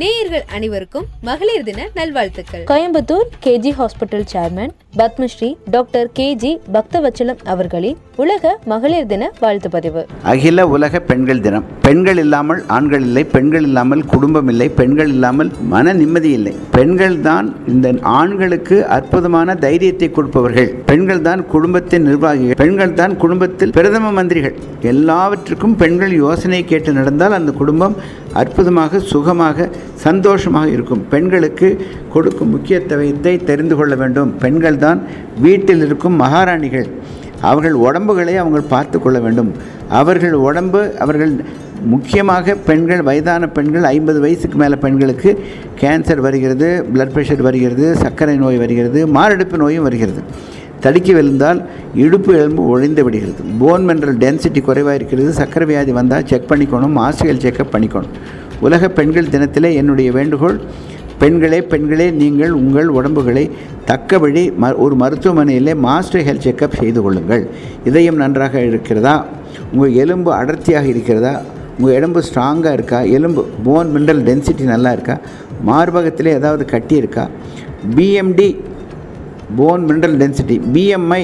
நேயர்கள் அனைவருக்கும் மகளிர் தின நல்வாழ்த்துக்கள். Coimbatore KG hospital chairman Padmashri doctor KG Bakthavachalam அவர்களின் உலக மகளிர் தின வாழ்த்து பதிவு அகில உலக பெண்கள் தினம். பெண்கள் இல்லாமல் ஆண்கள் இல்லை பெண்கள் இல்லாமல் குடும்பம் இல்லை பெண்கள் இல்லாமல் மன நிம்மதி இல்லை. பெண்கள் தான் இந்த ஆண்களுக்கு அற்புதமான தைரியத்தை கொடுப்பவர்கள். பெண்கள் தான் குடும்பத்தின் நிர்வாகிகள். பெண்கள் தான் குடும்பத்தில் பிரதம மந்திரிகள். எல்லாவற்றுக்கும் பெண்கள் யோசனை கேட்டு நடந்தால் அந்த குடும்பம் அற்புதமாக சுகமாக சந்தோஷமாக இருக்கும். பெண்களுக்கு கொடுக்கும் முக்கியத்துவத்தை தெரிந்து கொள்ள வேண்டும். பெண்கள் தான் வீட்டில் இருக்கும் மகாராணிகள். அவர்கள் உடம்புகளை அவங்க பார்த்து கொள்ள வேண்டும். அவர்கள் உடம்பு அவர்கள் முக்கியமாக பெண்கள் வயதான பெண்கள் ஐம்பது வயசுக்கு மேலே பெண்களுக்கு கேன்சர் வருகிறது பிளட் ப்ரெஷர் வருகிறது சர்க்கரை நோய் வருகிறது மாரடைப்பு நோயும் வருகிறது. தடுக்கி விழுந்தால் இடுப்பு எலும்பு ஒழிந்து விடுகிறது. போன் மென்ரல் டென்சிட்டி குறைவாக இருக்கிறது சக்கரை வியாதி வந்தால் செக் பண்ணிக்கணும். மாசுகள் செக்கப் பண்ணிக்கணும். உலக பெண்கள் தினத்திலே என்னுடைய வேண்டுகோள் பெண்களே பெண்களே நீங்கள் உங்கள் உடம்புகளை தக்கபடி ம ஒரு மருத்துவமனையிலே மாஸ்டர் ஹெல்த் செக்கப் செய்து கொள்ளுங்கள். இதயம் நன்றாக இருக்கிறதா? உங்கள் எலும்பு அடர்த்தியாக இருக்கிறதா? உங்கள் எலும்பு ஸ்ட்ராங்காக இருக்கா? எலும்பு போன் மினரல் டென்சிட்டி நல்லா இருக்கா? மார்பகத்தில் ஏதாவது கட்டி இருக்கா? BMD bone mineral density BMI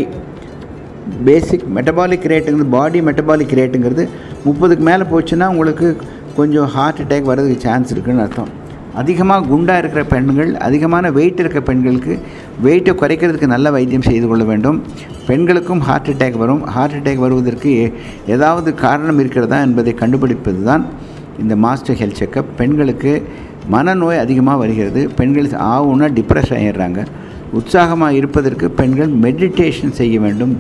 basic metabolic ரேட்டுங்கிறது body metabolic ரேட்டுங்கிறது முப்பதுக்கு மேலே போச்சுன்னா உங்களுக்கு கொஞ்சம் ஹார்ட் அட்டாக் வர்றதுக்கு சான்ஸ் இருக்குன்னு அர்த்தம் அதிகமாக குண்டாக இருக்கிற பெண்கள் அதிகமான வெயிட் இருக்கிற பெண்களுக்கு வெயிட்டை குறைக்கிறதுக்கு நல்ல வைத்தியம் செய்து கொள்ள வேண்டும் பெண்களுக்கும் ஹார்ட் அட்டாக் வரும் ஹார்ட் அட்டாக் வருவதற்கு ஏதாவது காரணம் இருக்கிறதா என்பதை கண்டுபிடிப்பது தான் இந்த மாஸ்டர் ஹெல்த் செக்கப் பெண்களுக்கு மனநோய் அதிகமாக வருகிறது பெண்கள் ஆகுன்னா டிப்ரெஷன் ஆகிடுறாங்க உற்சாகமாக இருப்பதற்கு பெண்கள் மெடிடேஷன் செய்ய வேண்டும்.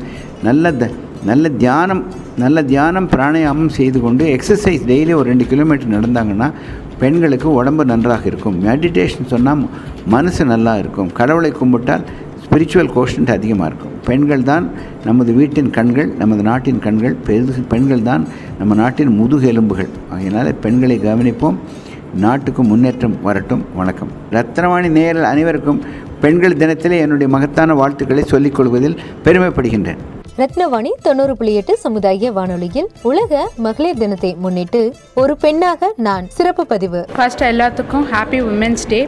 நல்ல த நல்ல தியானம் நல்ல தியானம் பிராணாயாமம் செய்து கொண்டு எக்ஸசைஸ் டெய்லி ஒரு ரெண்டு கிலோமீட்டர் நடந்தாங்கன்னா பெண்களுக்கு உடம்பு நன்றாக இருக்கும். மெடிடேஷன் சொன்னால் மனசு நல்லா இருக்கும். கடவுளை கும்பிட்டால் ஸ்பிரிச்சுவல் கோஷன்ட் அதிகமாக இருக்கும். பெண்கள் தான் நமது வீட்டின் கண்கள் நமது நாட்டின் கண்கள் பெரு பெண்கள் தான் நம்ம நாட்டின் முதுகெலும்புகள். அதனால் பெண்களை கவனிப்போம். நாட்டுக்கு முன்னேற்றம் வரட்டும். வணக்கம். ரத்னவாணி நேரில் அனைவருக்கும் பெண்கள் தினத்திலே என்னுடைய மகத்தான வாழ்த்துக்களை சொல்லிக் கொள்வதில் பெருமைப்படுகின்றேன். ரத்னவாணி தொண்ணூறு புள்ளி எட்டு சமுதாய வானொலியில் உலக மகளிர் தினத்தை முன்னிட்டு ஒரு பெண்ணாக நான் சிறப்பு பதிவு. ஃபர்ஸ்ட் எல்லாத்துக்கும் ஹாப்பி உமன்ஸ் டே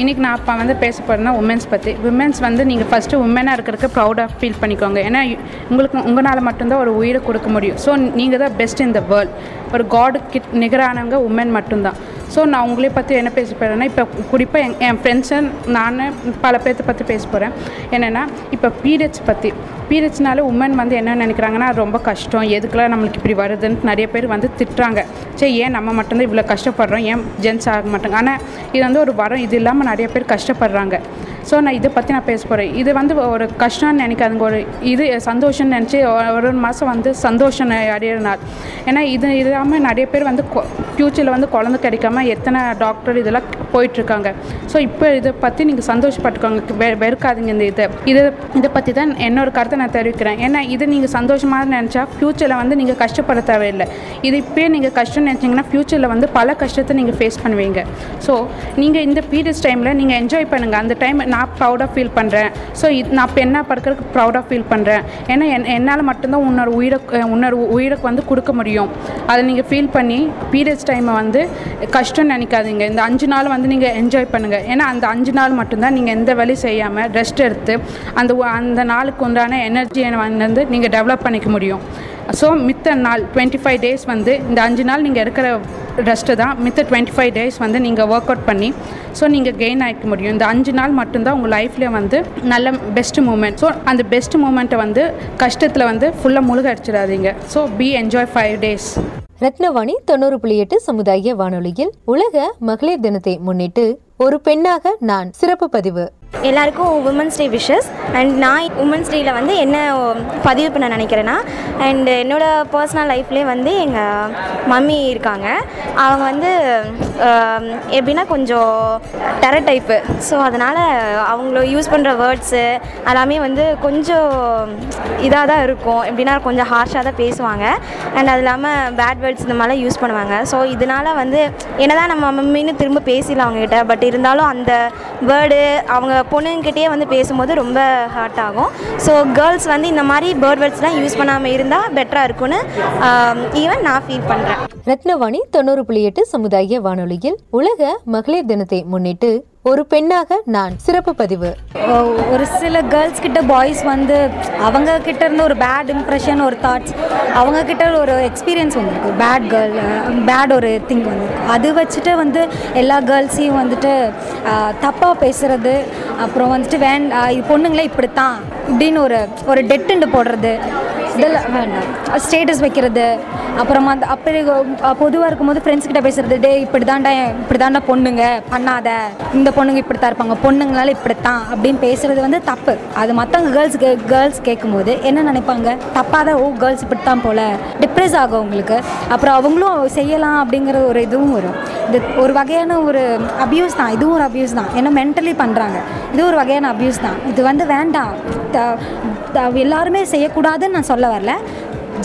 இன்னைக்கு நான் அப்பா வந்து பேச போகிறேன்னா உமன்ஸ் பற்றி உமன்ஸ் வந்து நீங்கள் ஃபஸ்ட்டு உமனாக இருக்கிறதுக்கு ப்ரௌடாக ஃபீல் பண்ணிக்கோங்க. ஏன்னா உங்களுக்கு உங்களால் மட்டும்தான் ஒரு உயிரை கொடுக்க முடியும். ஸோ நீங்கள் தான் பெஸ்ட் இன் த வேர்ல்ட் ஒரு காடு கிட் நிகரானவங்க உமன் மட்டும்தான். ஸோ நான் உங்களே பற்றி என்ன பேச போகிறேன்னா இப்போ குறிப்பாக என் என் ஃப்ரெண்ட்ஸு நான் பல பேர்த்த பற்றி பேச போகிறேன் என்னென்னா இப்போ பீரியட்ஸ் பற்றி பீரியட்ஸ்னால உமன் வந்து என்ன நினைக்கிறாங்கன்னா அது ரொம்ப கஷ்டம். எதுக்கெல்லாம் நம்மளுக்கு இப்படி வருதுன்னு நிறைய பேர் வந்து திட்டுறாங்க. சரி ஏன் நம்ம மட்டும்தான் இவ்வளோ கஷ்டப்படுறோம்? ஏன் ஜென்ஸ் ஆக மாட்டோங்க? ஆனால் இது வந்து ஒரு வரம். இது இல்லாமல் நிறைய பேர் கஷ்டப்படுறாங்க. ஸோ நான் இதை பற்றி நான் பேச போகிறேன் இது வந்து ஒரு கஷ்டம்னு நினைக்காதுங்க. ஒரு இது சந்தோஷம்னு நினச்சி ஒரு ஒரு மாதம் வந்து சந்தோஷம் அடையிற நாள் ஏன்னா இது இல்லாமல் நிறைய பேர் வந்து ஃப்யூச்சரில் வந்து குழந்தை கிடைக்காம எத்தனை டாக்டர் இதெல்லாம் போயிட்டுருக்காங்க. ஸோ இப்போ இதை பற்றி நீங்கள் சந்தோஷப்பட்டுக்கோங்க. வெ வெறுக்காதீங்க இந்த இதை. இதை இதை பற்றி தான் என்னோட கருத்தை நான் தெரிவிக்கிறேன். ஏன்னா இது நீங்கள் சந்தோஷமாக நினச்சா ஃப்யூச்சரில் வந்து நீங்கள் கஷ்டப்பட தேவையில்லை. இது இப்போயே நீங்கள் கஷ்டம்னு நினச்சிங்கன்னா ஃப்யூச்சரில் வந்து பல கஷ்டத்தை நீங்கள் ஃபேஸ் பண்ணுவீங்க. ஸோ நீங்கள் இந்த பீரியட்ஸ் டைமில் நீங்கள் என்ஜாய் பண்ணுங்கள் அந்த டைம் நான் நான் ப்ரௌடாக ஃபீல் பண்ணுறேன் ஸோ இது நான் பெண்ணாக படுக்கிறதுக்கு ப்ரௌடாக ஃபீல் பண்ணுறேன் ஏன்னா என் என்னால் மட்டும்தான் உன்னோட உயிரை உன்னோட உயிருக்கு வந்து கொடுக்க முடியும். அதை நீங்கள் ஃபீல் பண்ணி பீரியட்ஸ் டைமை வந்து கஷ்டம் நினைக்காதீங்க. இந்த அஞ்சு நாள் வந்து நீங்கள் என்ஜாய் பண்ணுங்கள் ஏன்னா அந்த அஞ்சு நாள் மட்டும்தான் நீங்கள் எந்த வேலையும் செய்யாமல் ரெஸ்ட் எடுத்து அந்த அந்த நாளுக்கு உண்டான எனர்ஜியை வந்து நீங்கள் டெவலப் பண்ணிக்க முடியும். ஸோ மித்த நாள் டுவெண்ட்டி ஃபைவ் டேஸ் வந்து இந்த அஞ்சு நாள் நீங்கள் எடுக்கிற ரெஸ்ட்டு தான். மித்த டுவெண்ட்டி ஃபைவ் டேஸ் வந்து நீங்கள் ஒர்க் அவுட் பண்ணி ஸோ நீங்கள் கெயின் ஆகிக்க முடியும். இந்த அஞ்சு நாள் மட்டும்தான் உங்கள் லைஃப்பில் வந்து நல்ல பெஸ்ட் மூமெண்ட் ஸோ அந்த பெஸ்ட் மூமெண்ட்டை வந்து கஷ்டத்தில் வந்து ஃபுல்லாக முழுக அடிச்சிடாதீங்க. So be enjoy five days Rathnavani தொண்ணூறு புள்ளி எட்டு சமுதாய வானொலியில் உலக மகளிர் தினத்தை முன்னிட்டு ஒரு பெண்ணாக நான் சிறப்பு பதிவு. எல்லாருக்கும் உமன்ஸ் டே விஷஸ் அண்ட் நான் உமன்ஸ் டேயில் வந்து என்ன பதிவு பண்ண நினைக்கிறேன்னா அண்ட் என்னோடய பர்சனல் லைஃப்லேயே வந்து எங்கள் மம்மி இருக்காங்க. அவங்க வந்து எப்படின்னா கொஞ்சம் டெர டைப்பு ஸோ அதனால் அவங்கள யூஸ் பண்ணுற வேர்ட்ஸு எல்லாமே வந்து கொஞ்சம் இதாக தான் இருக்கும். எப்படின்னா கொஞ்சம் ஹார்ஷாக தான் பேசுவாங்க. அண்ட் அது இல்லாமல் பேட் வேர்ட்ஸ் இந்த மாதிரிலாம் யூஸ் பண்ணுவாங்க. ஸோ இதனால் வந்து என்ன தான் நம்ம மம்மின்னு திரும்ப பேசிடலாம் அவங்ககிட்ட பட் இருந்தாலும் அந்த வேர்டு அவங்க பொண்ணுங்கிட்டே வந்து பேசும்போது ரொம்ப ஹார்ட் ஆகும். ஸோ கேர்ள்ஸ் வந்து இந்த மாதிரி பேர்ட் வேர்ட்ஸ்லாம் யூஸ் பண்ணாமல் இருந்தால் பெட்டராக இருக்கும்னு ஈவன் நான் ஃபீல் பண்ணுறேன் ரத்னவாணி தொண்ணூறு புள்ளி எட்டு சமுதாய வானொலியில் உலக மகளிர் தினத்தை முன்னிட்டு ஒரு பெண்ணாக நான் சிறப்பு பதிவு. ஒரு சில கேர்ள்ஸ் கிட்ட பாய்ஸ் வந்து அவங்க கிட்ட இருந்து ஒரு பேட் இம்ப்ரெஷன் ஒரு தாட்ஸ் அவங்க கிட்ட ஒரு எக்ஸ்பீரியன்ஸ் வந்துருக்கு. பேட் கேர்ள் பேட் ஒரு திங் வந்துருக்கு. அது வச்சுட்டு வந்து எல்லா கேர்ள்ஸையும் வந்துட்டு தப்பாக பேசுறது அப்புறம் வந்துட்டு வேண் இது பொண்ணுங்களே இப்படித்தான் இப்படின்னு ஒரு ஒரு டெட்டுண்டு போடுறது. இதெல்லாம் வேண்டாம். ஸ்டேட்டஸ் வைக்கிறது அப்புறமா அந்த அப்படி பொதுவாக இருக்கும்போது ஃப்ரெண்ட்ஸ் கிட்ட பேசுறது டே இப்படி தாண்டா இப்படி தாண்டா பொண்ணுங்க பண்ணாத. இந்த பொண்ணுங்க இப்படி தான் இருப்பாங்க. பொண்ணுங்களால இப்படித்தான். அப்படின்னு பேசுறது வந்து தப்பு. அது மற்றவங்க கேர்ள்ஸ் கேர்ள்ஸ் கேட்கும்போது என்ன நினைப்பாங்க? தப்பாக தான் ஓ கேர்ள்ஸ் இப்படி தான் போல. டிப்ரெஸ் ஆகும் அவங்களுக்கு. அப்புறம் அவங்களும் செய்யலாம் அப்படிங்கிற ஒரு இதுவும் வரும். இது ஒரு வகையான ஒரு அபியூஸ் தான். இதுவும் ஒரு அபியூஸ் தான். ஏன்னா மென்டலி பண்ணுறாங்க இது ஒரு வகையான அபியூஸ் தான். இது வந்து வேண்டாம். த- த- எல்லாருமே செய்யக்கூடாதுன்னு நான் சொல்ல வரல.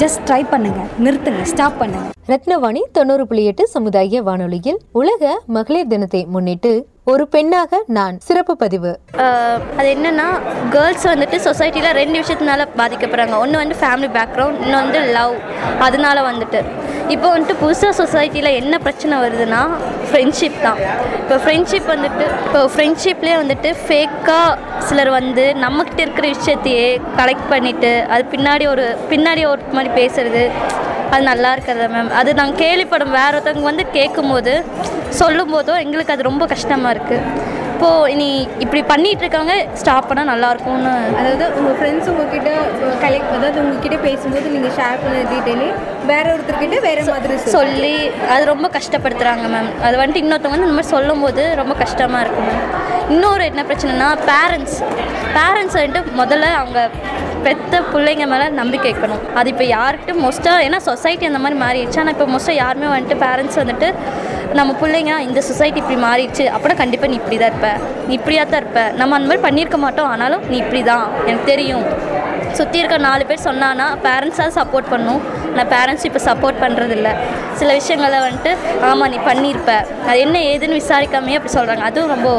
ஜஸ்ட் ட்ரை பண்ணுங்க. நிறுத்துங்க. ஸ்டாப் பண்ணுங்க. ரத்னவாணி தொண்ணூறு புள்ளி எட்டு சமுதாய வானொலியில் உலக மகளிர் தினத்தை முன்னிட்டு ஒரு பெண்ணாக நான் சிறப்பு பதிவு. அது என்னென்னா கேர்ள்ஸ் வந்துட்டு சொசைட்டியில் ரெண்டு விஷயத்தினால பாதிக்கப்படுறாங்க. ஒன்று வந்து ஃபேமிலி பேக்ரவுண்ட் இன்னொன்று வந்து லவ் அதனால வந்துட்டு. இப்போ வந்துட்டு புதுசாக சொசைட்டியில் என்ன பிரச்சனை வருதுன்னா ஃப்ரெண்ட்ஷிப் தான். இப்போ ஃப்ரெண்ட்ஷிப் வந்துட்டு இப்போ ஃப்ரெண்ட்ஷிப்லேயே வந்துட்டு ஃபேக்காக சிலர் வந்து நம்மக்கிட்ட இருக்கிற விஷயத்தையே கலெக்ட் பண்ணிவிட்டு அது பின்னாடி ஒரு பின்னாடி ஒரு மாதிரி பேசுறது அது நல்லா இருக்கிறது மேம் அது நாங்கள் கேள்விப்படும் வேற ஒருத்தவங்க வந்து கேட்கும்போது சொல்லும் போதோ எங்களுக்கு அது ரொம்ப கஷ்டமாக இருக்குது இப்போது இனி இப்படி பண்ணிட்டு இருக்காங்க ஸ்டாப் பண்ணால் நல்லாயிருக்கும்னு அதாவது உங்கள் ஃப்ரெண்ட்ஸ் உங்ககிட்ட கலெக்ட் அதாவது உங்ககிட்ட பேசும்போது நீங்கள் ஷேர் பண்ண டீட்டெயிலு வேற ஒருத்தர்கிட்ட வேற மாதிரி சொல்லி அது ரொம்ப கஷ்டப்படுத்துகிறாங்க மேம் அது வந்துட்டு இன்னொருத்தவங்க வந்து இந்த மாதிரி சொல்லும்போது ரொம்ப கஷ்டமாக இருக்கும் மேம் இன்னொரு என்ன பிரச்சனைனா பேரண்ட்ஸ் பேரண்ட்ஸ் வந்துட்டு முதல்ல அவங்க பெத்த பிள்ளைங்க மேலே நம்பிக்கை வைக்கணும். அது இப்போ யார்கிட்ட மோஸ்ட்டாக ஏன்னா சொசைட்டி அந்த மாதிரி மாறிடுச்சு. ஆனால் இப்போ மோஸ்ட்டாக யாருமே வந்துட்டு பேரண்ட்ஸ் வந்துட்டு நம்ம பிள்ளைங்க இந்த சொசைட்டி இப்படி மாறிடுச்சு. அப்படின்னா கண்டிப்பாக நீ இப்படி தான் இருப்ப. நீ இப்படியா தான் இருப்ப. நம்ம அந்த மாதிரி பண்ணியிருக்க மாட்டோம். ஆனாலும் நீ இப்படி தான் எனக்கு தெரியும். சுற்றி இருக்க நாலு பேர் சொன்னான்னா பேரண்ட்ஸாக சப்போர்ட் பண்ணும். நான் பேரண்ட்ஸ் இப்போ சப்போர்ட் பண்ணுறதில்ல சில விஷயங்களை வந்துட்டு ஆமாம் நீ பண்ணியிருப்ப. அது என்ன ஏதுன்னு விசாரிக்காமே அப்படி சொல்கிறாங்க அதுவும் ரொம்ப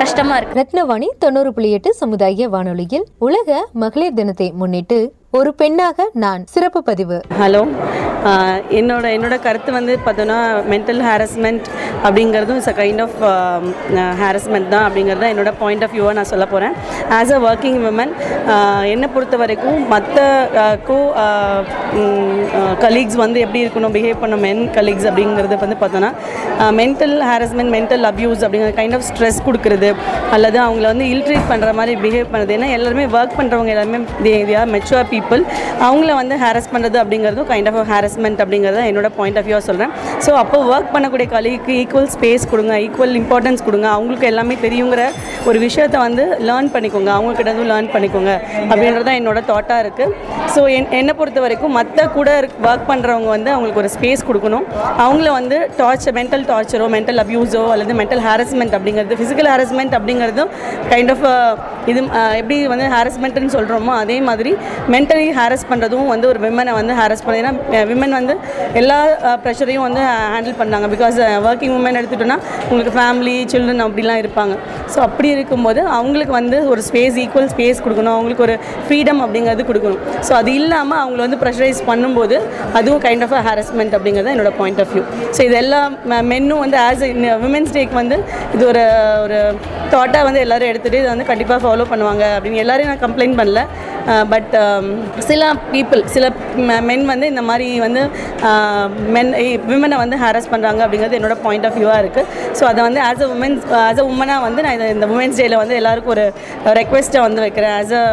கஷ்டமா இருக்கு. ரத்னவாணி தொண்ணூறு புள்ளி எட்டு சமுதாய வானொலியில் உலக மகளிர் தினத்தை முன்னிட்டு ஒரு பெண்ணாக நான் சிறப்பு பதிவு. ஹலோ. என்னோட என்னோட கருத்து வந்து பார்த்தோன்னா மென்டல் ஹாரஸ்மெண்ட் அப்படிங்கிறதும் it's a kind of harassment தான் அப்படிங்கிறது தான் என்னோட பாயிண்ட் ஆஃப் வியூவாக நான் சொல்ல போகிறேன் ஆஸ் அ ஒர்க்கிங் விமன் என்னை பொறுத்த வரைக்கும் மற்ற கோ கலீக்ஸ் வந்து எப்படி இருக்கணும் பிஹேவ் பண்ண மென் கலீக்ஸ் அப்படிங்கிறது வந்து பார்த்தோன்னா மென்டல் ஹாரஸ்மெண்ட் மென்டல் அப்யூஸ் அப்படிங்கிற கைண்ட் ஆஃப் ஸ்ட்ரெஸ் கொடுக்குறது அல்லது அவங்கள வந்து இல்ட்ரீட் பண்ணுற மாதிரி பிஹேவ் பண்ணுறது. ஏன்னா எல்லாருமே ஒர்க் பண்ணுறவங்க எல்லாருமே ஆர் மெச்சுவர் பீப்புள் அவங்கள வந்து ஹேரஸ் பண்ணுறது அப்படிங்கிறதும் கைண்ட் ஆஃப் ஹேரஸ்மெண்ட் அப்படிங்கிறத என்னோட பாயிண்ட் ஆஃப் வியூ சொல்கிறேன் ஸோ அப்போ ஒர்க் பண்ணக்கூடிய கலீக்கு ஈக்குவல் ஸ்பேஸ் கொடுங்க ஈக்குவல் இம்பார்ட்டன்ஸ் கொடுங்க. அவங்களுக்கு எல்லாமே தெரியுங்கிற ஒரு விஷயத்தை வந்து லேர்ன் பண்ணிக்கோங்க. அவங்கக்கிட்ட வந்து லேர்ன் பண்ணிக்கோங்க அப்படின்றது தான் என்னோட தாட்டாக இருக்குது ஸோ என் என்னை பொறுத்த வரைக்கும் மற்ற கூட ஒர்க் பண்ணுறவங்க வந்து அவங்களுக்கு ஒரு ஸ்பேஸ் கொடுக்கணும். அவங்கள வந்து டார்ச்சர் மென்டல் டார்ச்சரோ மென்டல் அப்யூஸோ அல்லது மென்டல் ஹாரஸ்மெண்ட் அப்படிங்கிறது ஃபிசிக்கல் ஹாரஸ்மெண்ட் அப்படிங்கிறதும் கைண்ட் ஆஃப் இது எப்படி வந்து ஹாரஸ்மெண்ட்னு சொல்கிறோமோ அதே மாதிரி மென்டல் ஹாரஸ் பண்ணுறதும் வந்து ஒரு விமனை வந்து ஹாரஸ் பண்ண ஏன்னா விமன் வந்து எல்லா ப்ரெஷரையும் வந்து ஹேண்டில் பண்ணாங்க. பிகாஸ் ஒர்க்கிங் உமன் எடுத்துட்டோன்னா உங்களுக்கு ஃபேமிலி சில்ட்ரன் அப்படிலாம் இருப்பாங்க. ஸோ அப்படி இருக்கும்போது அவங்களுக்கு வந்து ஒரு ஸ்பேஸ் ஈக்குவல் ஸ்பேஸ் கொடுக்கணும். அவங்களுக்கு ஒரு ஃப்ரீடம் அப்படிங்கிறது கொடுக்கணும். ஸோ அது இல்லாமல் அவங்கள வந்து ப்ரெஷரைஸ் பண்ணும்போது அதுவும் கைண்ட் ஆஃப் ஹாரஸ்மெண்ட் அப்படிங்கிறது என்னோட பாயிண்ட் ஆஃப் வியூ ஸோ இது எல்லா மென்னும் வந்து ஆஸ் விமென்ஸ் டேக்கு வந்து இது ஒரு ஒரு தாட்டாக வந்து எல்லோரும் எடுத்துகிட்டு இதை வந்து கண்டிப்பாக ஃபாலோ பண்ணுவாங்க அப்படின்னு. எல்லாரையும் நான் கம்ப்ளைண்ட் பண்ணல. பட் சில பீப்புள் சில மென் வந்து இந்த மாதிரி வந்து மென் விமனை வந்து ஹாரஸ் பண்ணுறாங்க அப்படிங்கிறது என்னோட பாயிண்ட் ஆஃப் வியூவாக இருக்குது ஸோ அதை வந்து as a women's as a உமனாக வந்து நான் இதை இந்த உமன்ஸ் டேயில் வந்து எல்லாருக்கும் ஒரு ரெக்வெஸ்ட்டை வந்து வைக்கிறேன். ஆஸ் அ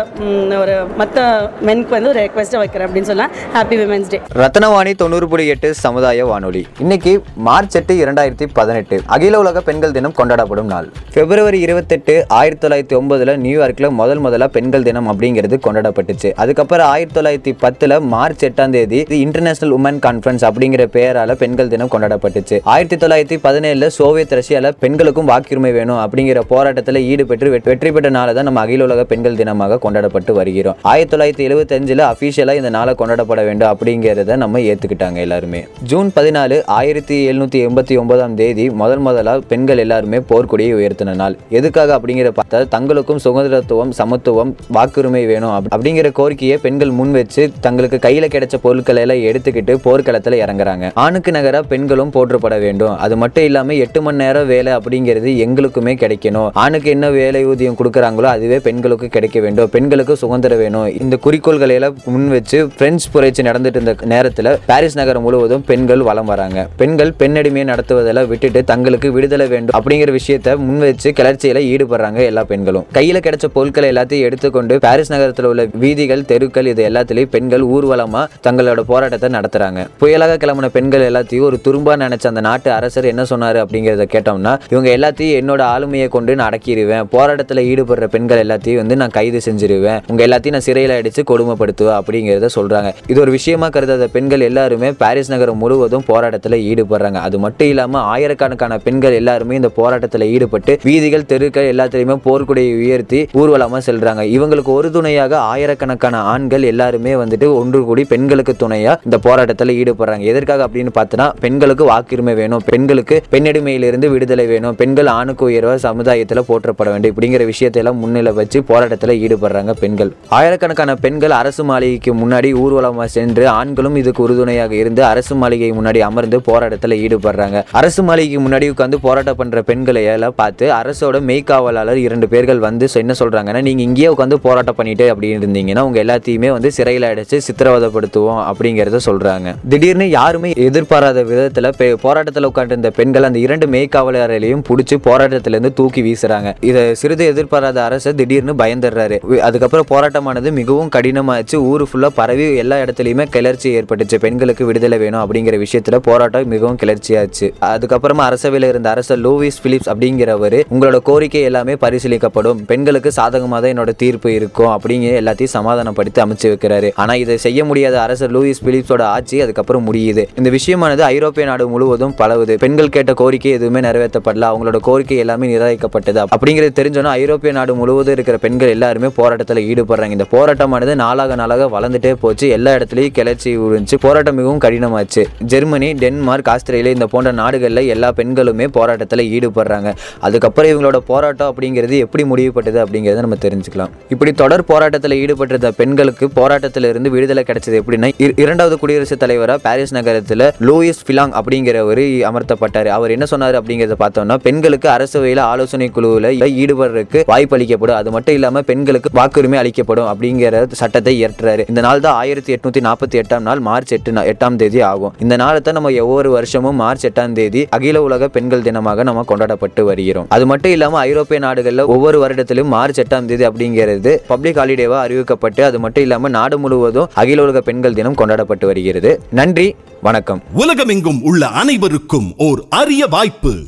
ஒரு மற்ற மென்க்கு வந்து ஒரு ரெக்வெஸ்ட்டை வைக்கிறேன் அப்படின்னு சொல்லலாம் ஹாப்பி விமன்ஸ் டே ரத்னவாணி தொண்ணூறு புள்ளி எட்டு சமுதாய வானொலி. இன்னைக்கு மார்ச் எட்டு இரண்டாயிரத்தி பதினெட்டு. அகில உலக பெண்கள் தினம் கொண்டாடப்படும் நாள். பிப்ரவரி இருபத்தெட்டு ஆயிரத்தி தொள்ளாயிரத்தி ஒன்பதில் நியூயார்க்கில் முதல் முதலாக பெண்கள் தினம் அப்படிங்கிறது கொண்டாடப்பட்டுச்சு. அதுக்கப்புறம் ஆயிரத்தி தொள்ளாயிரத்தி பத்துல மார்ச் எட்டாம் தேதி இன்டர்நேஷனல் உமன் கான்ஃபரன்ஸ் அப்படிங்கிற பெயரால பெண்கள் தினம் கொண்டாடப்பட்டுச்சு. ஆயிரத்தி தொள்ளாயிரத்தி பதினேழுல சோவியத் ரஷ்யால பெண்களுக்கும் வாக்குரிமை வேணும் அப்படிங்கிற போராட்டத்தில் ஈடுபட்டு வெற்றி- வெற்றி பெற்ற நாளை தான் நம்ம அகில உலக பெண்கள் தினமாக கொண்டாடப்பட்டு வருகிறோம். ஆயிரத்தி தொள்ளாயிரத்தி எழுபத்தஞ்சில் அஃபீஷியலாக இந்த நாளை கொண்டாடப்பட வேண்டும் அப்படிங்கிறத நம்ம ஏற்றுக்கிட்டாங்க எல்லாருமே. ஜூன் பதினாலு ஆயிரத்தி எழுநூற்றி எண்பத்தி ஒன்பதாம் தேதி முதல் முதலாக பெண்கள் எல்லாருமே போர்க்கொடியை உயர்த்தின நாள். எதுக்காக அப்படிங்கிற பார்த்தா தங்களுக்கும் சுதந்திரத்துவம் சமத்துவம் வாக்குரிமை வேணும் அப்படிங்கிற கோரிக்கையை பெண்கள் முன் வச்சு தங்களுக்கு கையில் கிடைச்ச பொருட்களை எல்லாம் எடுத்துக்கிட்டு போர்க்களத்தில் இறங்குறாங்க. ஆணுக்கு நகரா பெண்களும் போற்றப்பட வேண்டும். அது மட்டும் இல்லாமல் எட்டு மணி நேரம் வேலை அப்படிங்கிறது எங்களுக்குமே கிடைக்கணும். ஆணுக்கு என்ன வேலை ஊதியம் கொடுக்குறாங்களோ அதுவே பெண்களுக்கு கிடைக்க வேண்டும். பெண்களுக்கு சுதந்திரம் வேணும். இந்த குறிக்கோள்களை எல்லாம் முன் வச்சு பிரெஞ்சு புரட்சி நடந்துட்டு இருந்த நேரத்தில் பாரிஸ் நகரம் முழுவதும் பெண்கள் வலம் வராங்க. பெண்கள் பெண்ணடிமையை நடத்துவதெல்லாம் விட்டுட்டு தங்களுக்கு விடுதலை வேண்டும் அப்படிங்கிற விஷயத்த முன் வச்சு கிளர்ச்சியில ஈடுபடுறாங்க எல்லா பெண்களும். கையில கிடைச்ச பொருட்களை எல்லாத்தையும் எடுத்துக்கொண்டு பாரிஸ் நகரத்தில் உள்ள வீதிகள் தெரு தெருக்கள் இது எல்லாத்துலேயும் பெண்கள் ஊர்வலமாக தங்களோட போராட்டத்தை நடத்துகிறாங்க புயலாக கிளம்பின பெண்கள் எல்லாத்தையும் ஒரு துரும்பா நினைச்ச அந்த நாட்டு அரசர் என்ன சொன்னார் அப்படிங்கிறத கேட்டோம்னா இவங்க எல்லாத்தையும் என்னோட ஆளுமையை கொண்டு நான் அடக்கிடுவேன் போராட்டத்தில் ஈடுபடுற பெண்கள் எல்லாத்தையும் வந்து நான் கைது செஞ்சிருவேன். உங்க எல்லாத்தையும் நான் சிறையில் அடித்து கொடுமைப்படுத்துவேன் அப்படிங்கிறத சொல்றாங்க. இது ஒரு விஷயமா கருதாத பெண்கள் எல்லாருமே பாரிஸ் நகரம் முழுவதும் போராட்டத்தில் ஈடுபடுறாங்க. அது மட்டும் இல்லாமல் ஆயிரக்கணக்கான பெண்கள் எல்லாருமே இந்த போராட்டத்தில் ஈடுபட்டு வீதிகள் தெருக்கள் எல்லாத்திலையுமே போர்க்குடையை உயர்த்தி ஊர்வலமாக செல்றாங்க. இவங்களுக்கு ஒரு துணையாக ஆயிரக்கணக்கான ஆண்கள் எல்லாருமே வந்துட்டு ஒன்று கூடி பெண்களுக்கு துணையா இந்த போராட்டத்தில் ஈடுபடுறாங்க. எதற்காக அப்படின்னு பார்த்தோன்னா பெண்களுக்கு வாக்குரிமை வேணும் பெண்களுக்கு பெண்ணடிமையிலிருந்து விடுதலை வேணும் பெண்கள் ஆணுக்கு உயர்வாக சமுதாயத்தில் போற்றப்பட வேண்டும் இப்படிங்கிற விஷயத்தை எல்லாம் முன்னிலை வச்சு போராட்டத்தில் ஈடுபடுறாங்க பெண்கள். ஆயிரக்கணக்கான பெண்கள் அரசு மாளிகைக்கு முன்னாடி ஊர்வலமாக சென்று ஆண்களும் இதுக்கு உறுதுணையாக இருந்து அரசு மாளிகை முன்னாடி அமர்ந்து போராட்டத்தில் ஈடுபடுறாங்க. அரசு மாளிகைக்கு முன்னாடி உட்காந்து போராட்டம் பண்ணுற பெண்களை எல்லாம் பார்த்து அரசோட மெய்க்காவலாளர் இரண்டு பேர்கள் வந்து என்ன சொல்கிறாங்கன்னா நீங்கள் இங்கேயே உட்காந்து போராட்டம் பண்ணிட்டு அப்படின்னு இருந்தீங்கன்னா உங்கள் எல்லாத்தையும் வந்து சிறையில் அடைச்சு சித்திரவதைப்படுத்துவோம் அப்படிங்கிறத சொல்கிறாங்க திடீர்னு யாருமே எதிர்பாராத விதத்தில் போராட்டத்தில் உட்காந்துருந்த பெண்கள் அந்த இரண்டு மெய்க்காவலரையும் பிடிச்சி போராட்டத்திலேருந்து தூக்கி வீசுறாங்க. இதை சிறிது எதிர்பாராத அரசு திடீர்னு பயந்துடுறாரு. அதுக்கப்புறம் போராட்டமானது மிகவும் கடினமாச்சு. ஊர் ஃபுல்லாக பரவி எல்லா இடத்துலையுமே கிளர்ச்சி ஏற்பட்டுச்சு. பெண்களுக்கு விடுதலை வேணும் அப்படிங்கிற விஷயத்தில் போராட்டம் மிகவும் கிளர்ச்சியாச்சு. அதுக்கப்புறமா அரசவையில் இருந்த அரசர் லூவிஸ் பிலிப்ஸ் அப்படிங்கிறவர் உங்களோட கோரிக்கை எல்லாமே பரிசீலிக்கப்படும். பெண்களுக்கு சாதகமாக தான் என்னோட தீர்ப்பு இருக்கும். அப்படிங்கிற எல்லாத்தையும் சமாதானப்படுத்தி அமைச்சு வைக்கிறாரு. ஆனா இதை செய்ய முடியாத அரசர் லூயிஸ் பிலிப்ஸோட ஆட்சி அதுக்கப்புறம் முடியுது. இந்த விஷயமானது ஐரோப்பிய நாடு முழுவதும் பலவுது பெண்கள் கேட்ட கோரிக்கை எதுவுமே நிறைவேற்றப்படல. அவங்களோட கோரிக்கை எல்லாமே நிராகரிக்கப்பட்டது. அப்படிங்கிறது தெரிஞ்சோன்னா ஐரோப்பிய நாடு முழுவதும் இருக்கிற பெண்கள் எல்லாருமே போராட்டத்தில் ஈடுபடுறாங்க. இந்த போராட்டமானது நாளாக நாளாக வளர்ந்துட்டே போச்சு. எல்லா இடத்துலையும் கிளர்ச்சி உறிஞ்சு போராட்டம் மிகவும் கடினமாச்சு. ஜெர்மனி டென்மார்க் ஆஸ்திரேலியா இந்த போன்ற நாடுகளில் எல்லா பெண்களுமே போராட்டத்தில் ஈடுபடுறாங்க. அதுக்கப்புறம் இவங்களோட போராட்டம் அப்படிங்கிறது எப்படி முடிவுப்பட்டது அப்படிங்கிறத நம்ம தெரிஞ்சுக்கலாம். இப்படி தொடர் போராட்டத்தில் ஈடுபட்டிருந்த மக்களுக்கு போராட்டத்தில் இருந்து விடுதலை கிடைச்சது எப்படின்னா இரண்டாவது குடியரசுத் தலைவராக பாரிஸ் நகரத்தில் லூயிஸ் பிலாங் அப்படிங்கிறவர் அமர்த்தப்பட்டார். அவர் என்ன சொன்னார் அப்படிங்கிறத பார்த்தோம்னா பெண்களுக்கு அரசவையில் ஆலோசனை குழுவில் ஈடுபடுறதுக்கு வாய்ப்பு அளிக்கப்படும் அது மட்டும் இல்லாமல் பெண்களுக்கு வாக்குரிமை அளிக்கப்படும் அப்படிங்கிற சட்டத்தை இயற்றுறாரு. இந்த நாள் தான் ஆயிரத்தி எட்நூத்தி நாற்பத்தி எட்டாம் நாள் மார்ச் எட்டு நா- எட்டாம் தேதி ஆகும். இந்த நாளை தான் நம்ம ஒவ்வொரு வருஷமும் மார்ச் எட்டாம் தேதி அகில உலக பெண்கள் தினமாக நம்ம கொண்டாடப்பட்டு வருகிறோம். அது மட்டும் இல்லாமல் ஐரோப்பிய நாடுகளில் ஒவ்வொரு வருடத்திலும் மார்ச் எட்டாம் தேதி அப்படிங்கிறது பப்ளிக் ஹாலிடேவா அறிவிக்கப்பட்டு அது மட்டும் இல்லாமல் நாடு முழுவதும் அகில உலக பெண்கள் தினம் கொண்டாடப்பட்டு வருகிறது. நன்றி. வணக்கம். உலகமெங்கும் உள்ள அனைவருக்கும் ஓர் அரிய வாய்ப்பு.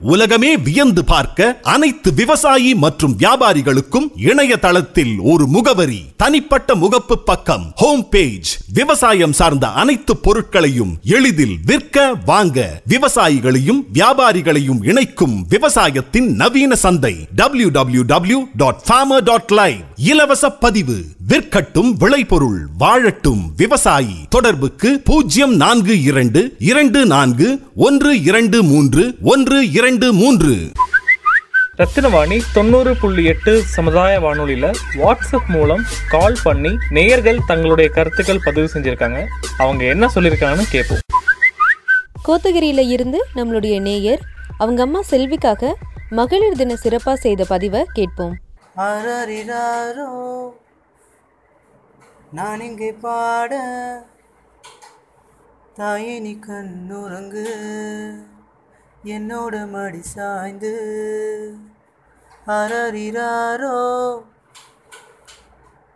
உலகமே வியந்து பார்க்க அனைத்து விவசாயி மற்றும் வியாபாரிகளுக்கும் இணையதளத்தில் ஒரு முகவரி தனிப்பட்ட முகப்பு பக்கம் ஹோம் பேஜ் விவசாயம் சார்ந்த அனைத்து பொருட்களையும் எளிதில் விற்க வாங்க விவசாயிகளையும் வியாபாரிகளையும் இணைக்கும் விவசாயத்தின் நவீன சந்தை www.farmer.live இலவச பதிவு. விற்கட்டும் விளைபொருள் வாழட்டும். விவசாயி. தொடர்புக்கு பூஜ்ஜியம் நான்கு இரண்டு இரண்டு நான்கு ஒன்று இரண்டு மூன்று ஒன்று இரண்டு மூன்று. ரத்தினவாணி தொண்ணூறு புள்ளி எட்டு சமுதாய வானொலியில் வாட்ஸ்அப் மூலம் கால் பண்ணி நேயர்கள் தங்களுடைய கருத்துக்கள் பதிவு செஞ்சுருக்காங்க. அவங்க என்ன சொல்லியிருக்காங்கன்னு கேட்போம் கோத்தகிரியில இருந்து நம்மளுடைய நேயர் அவங்க அம்மா செல்விக்காக மகளிர் தின சிறப்பாக செய்த பதிவை கேட்போம். நான் இங்கே பாட தாயே நீ கண்ணுறங்கு என்னோட மடி சாய்ந்து அரறிறாரோ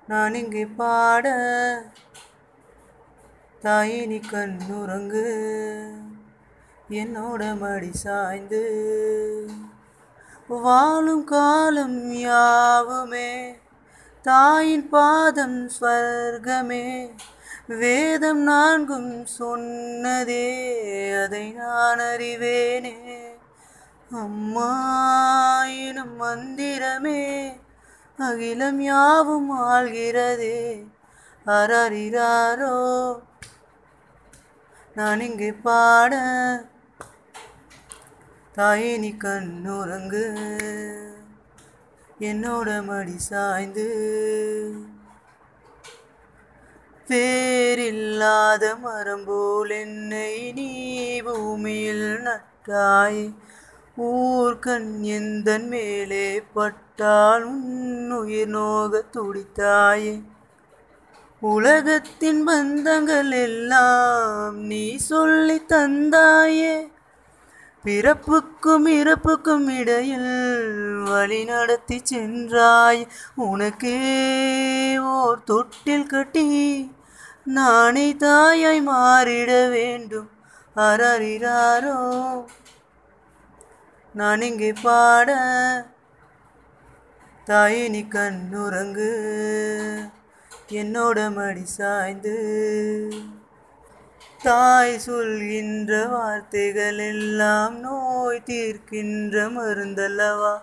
நான் இங்கே பாட தாயே நீ கண்ணுறங்கு என்னோட மடி சாய்ந்து. வாழும் காலம் யாவுமே தாயின் பாதம் ஸ்வர்கமே வேதம் நான்கும் சொன்னதே அதை நான் அறிவேனே. அம்மாயினும் மந்திரமே அகிலம் யாவும் ஆள்கிறதே அரறிறாரோ நான் இங்கே பாட தாயினி கண்ணுறங்கு என்னோட மடி சாய்ந்து. வேறில்லாத மரம் போல் என்னை நீ பூமியில் நட்டாய். ஊர்கண் எந்தன் மேலே பட்டால் உன் உயிர் நோக துடித்தாயே. உலகத்தின் பந்தங்கள் எல்லாம் நீ சொல்லி தந்தாயே. பிறப்புக்கும் இறப்புக்கும் இடையில் வழி நடத்தி சென்றாய். உனக்கே ஓர் தொட்டில் கட்டி நானே தாயாய் மாறிட வேண்டும். அரறிறாரோ? நான் இங்கே பாட தாயே நீ கண்ணுறங்கு. என்னோட மடி சாய்ந்து தாய் சொல்கின்ற வார்த்தைகள் எல்லாம் நோய் தீர்க்கின்ற மருந்தல்லவா?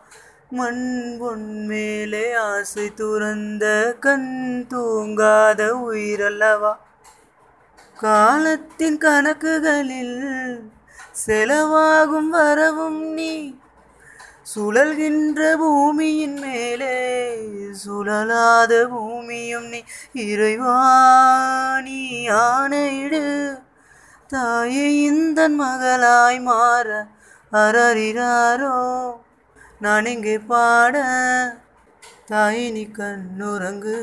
மண் பொன் மேலே ஆசை துறந்த கண் தூங்காத உயிரல்லவா? காலத்தின் கணக்குகளில் செலவாகும் வரவும் நீ சுழல்கின்ற பூமியின் மேலே சுழலாத பூமியும் நீ. இறைவா நீ ஆணையிடு. தாயே இந்த மகளாய் மாற அரறிறாரோ நான் இங்கே பாட தாயே நீ கண்ணுறங்கு.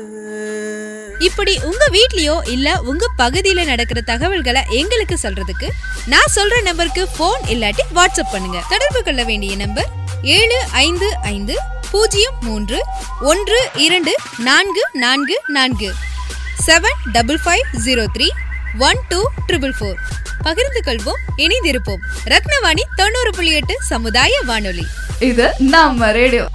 இப்படி உங்க வீட்லயோ இல்ல உங்க பகுதியில நடக்கிற தகவல்களை எங்களுக்கு சொல்றதுக்கு நான் சொல்ற நம்பருக்கு ஃபோன் இல்லாட்டி வாட்ஸ்அப் பண்ணுங்க. தொடர்பு கொள்ள வேண்டிய நம்பர் ஏழு ஐந்து ஐந்து பூஜ்ஜியம் மூன்று ஒன்று இரண்டு நான்கு நான்கு நான்கு. Seven double five zero three one two triple four பகிர்ந்து கொள்வோம் இணைந்திருப்போம். ரத்னவாணி தொண்ணூறு புள்ளி எட்டு சமுதாய வானொலி. இது நம்ம ரேடியோ.